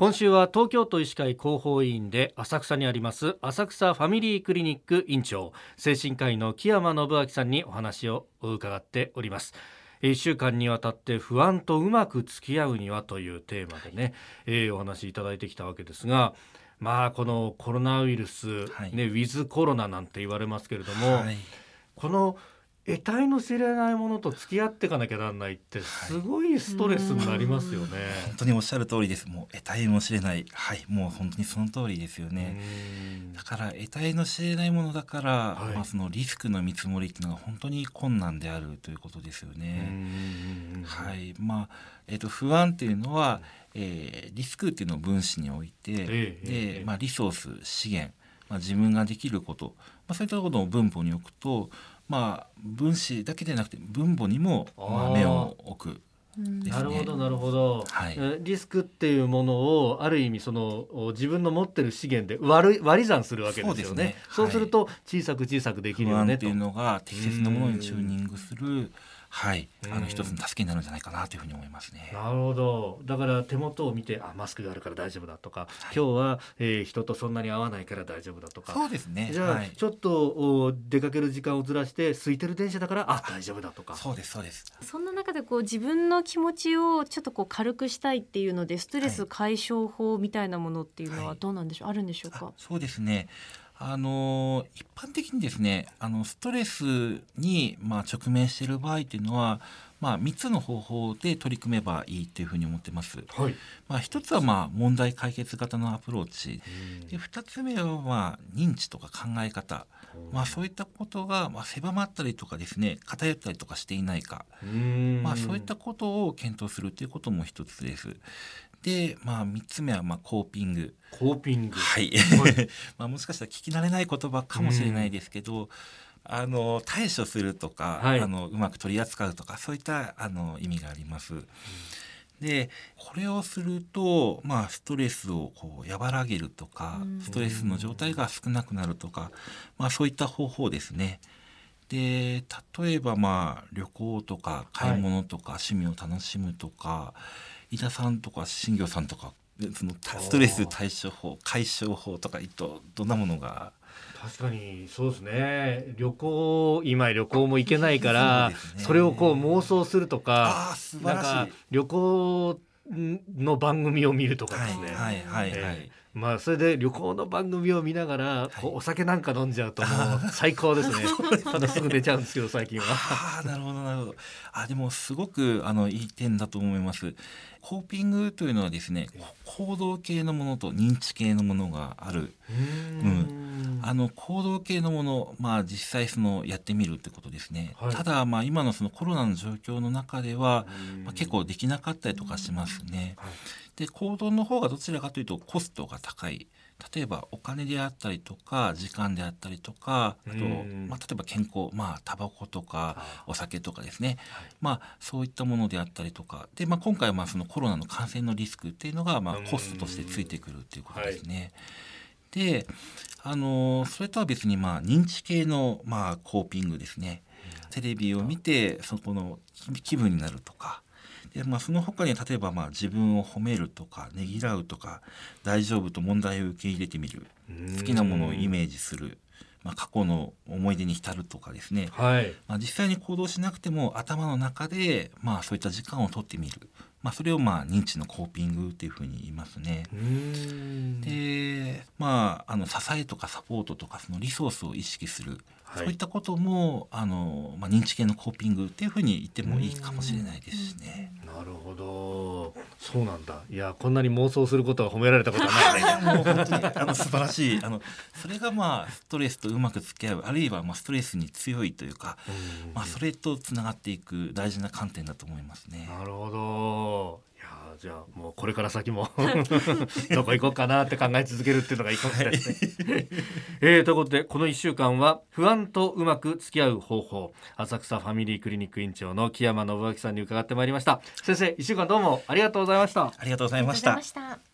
今週は東京都医師会広報委員で浅草にあります浅草ファミリークリニック院長精神科医の木山信明さんにお話を伺っております。1週間にわたって不安とうまく付き合うにはというテーマでね、えー、お話しいただいてきたわけですがまあこのコロナウイルス、はい、ね、ウィズコロナなんて言われますけれども、はい、この得体の知れないものと付き合っていかなきゃなんないってすごいストレスになりますよね、はい、本当におっしゃる通りです。もう得体の知れない。はい。もう本当にその通りですよね。だから得体の知れないものだから、はい、まあ、そのリスクの見積もりっていうのが本当に困難であるということですよね。はい。まあえーと、不安っていうのは、えー、リスクっていうのを分子に置いて、えで、まあ、リソース資源、まあ、自分ができること、まあ、そういったことを分母に置くとまあ、分子だけでなくて分母にもまあ目を置く。ね、なるほどなるほど、はい、リスクっていうものをある意味その自分の持ってる資源で割る割り算するわけですよね。そう、ね,、すると小さく小さくできるよねっていうのが適切なものにチューニングする。はい、あの一つの助けになるんじゃないかなというふうに思いますね。なるほど。だから手元を見て、あ、マスクがあるから大丈夫だとか、はい、今日は、えー、人とそんなに会わないから大丈夫だとか。そうですね。じゃあ、はい、ちょっとお出かける時間をずらして空いてる電車だから、あ、大丈夫だとか。そうですそうです。そんな中でこう自分の気持ちをちょっとこう軽くしたいっていうので、ストレス解消法みたいなものっていうのはどうなんでしょう、はい、あるんでしょうか。そうですね。あの一般的にですねあのストレスに、まあ、直面している場合っていうのは、まあ、3つの方法で取り組めばいいというふうに思ってます。はい、まあ、1つはまあ問題解決型のアプローチ。で2つ目はまあ認知とか考え方、まあ、そういったことがまあ狭まったりとかですね偏ったりとかしていないか、まあ、そういったことを検討するということも1つです。で、まあ、3つ目はまあコーピング。コーピング。はい、まあもしかしたら聞き慣れない言葉かもしれないですけど、あの対処するとか、はい、あのうまく取り扱うとかそういったあの意味があります。でこれをすると、まあ、ストレスをこう和らげるとか、ストレスの状態が少なくなるとか、まあ、そういった方法ですね。で例えばまあ旅行とか買い物とか趣味を楽しむとか、伊田さんとか新業さんとかそのストレス対処法解消法とかとどんなものが？確かにそうですね。旅行今旅行も行けないからそ,、れをこう妄想するとかなんか旅行の番組を見るとかですね。はいはいはい、はいまあそれで旅行の番組を見ながら、こうお酒なんか飲んじゃうともう最高 ですね。ただすぐ寝ちゃうんですけど最近は。ああなるほどなるほど。あでもすごくあのいい点だと思います。コーピングというのはですね行動系のものと認知系のものがある。うん、あの行動系のものまあ実際そのやってみるってことですね。はい、ただまあ今のそのコロナの状況の中では、まあ、結構できなかったりとかしますね。はい。で行動の方がどちらかというとコストが高い。例えばお金であったりとか時間であったりとかあと、まあ、例えば健康まあタバコとかお酒とかですね、はい、まあそういったものであったりとか。で、まあ、今回はまあそのコロナの感染のリスクっていうのがまあコストとしてついてくるっていうことですね。はい、であのそれとは別にまあ認知系のまあコーピングですね。テレビを見てそこの気分になるとかで、まあ、その他に例えばまあ自分を褒めるとかねぎらうとか大丈夫と問題を受け入れてみる好きなものをイメージする。まあ、過去の思い出に浸るとかですね、はい、まあ、実際に行動しなくても頭の中で、まあ、そういった時間をとってみる、まあ、それをまあ認知のコーピングっていうふうに言いますね。でまああの支えとかサポートとかそのリソースを意識するそういったこともあの、まあ、認知系のコーピングっていうふうに言ってもいいかもしれないですね。なるほど。そうなんだ。いやこんなに妄想することは褒められたことはない。もう本当にあの素晴らしい。あのそれがまあストレスとうまく付き合うあるいはまあストレスに強いというか、まあ、それとつながっていく大事な観点だと思いますね。なるほどじゃあもうこれから先も どこ行こうかなって考え続けるっていうのがいいかもしれないですね。えー、ということでこの1週間は不安とうまく付き合う方法浅草ファミリークリニック院長の木山信明さんに伺ってまいりました。先生1週間どうもありがとうございました。ありがとうございました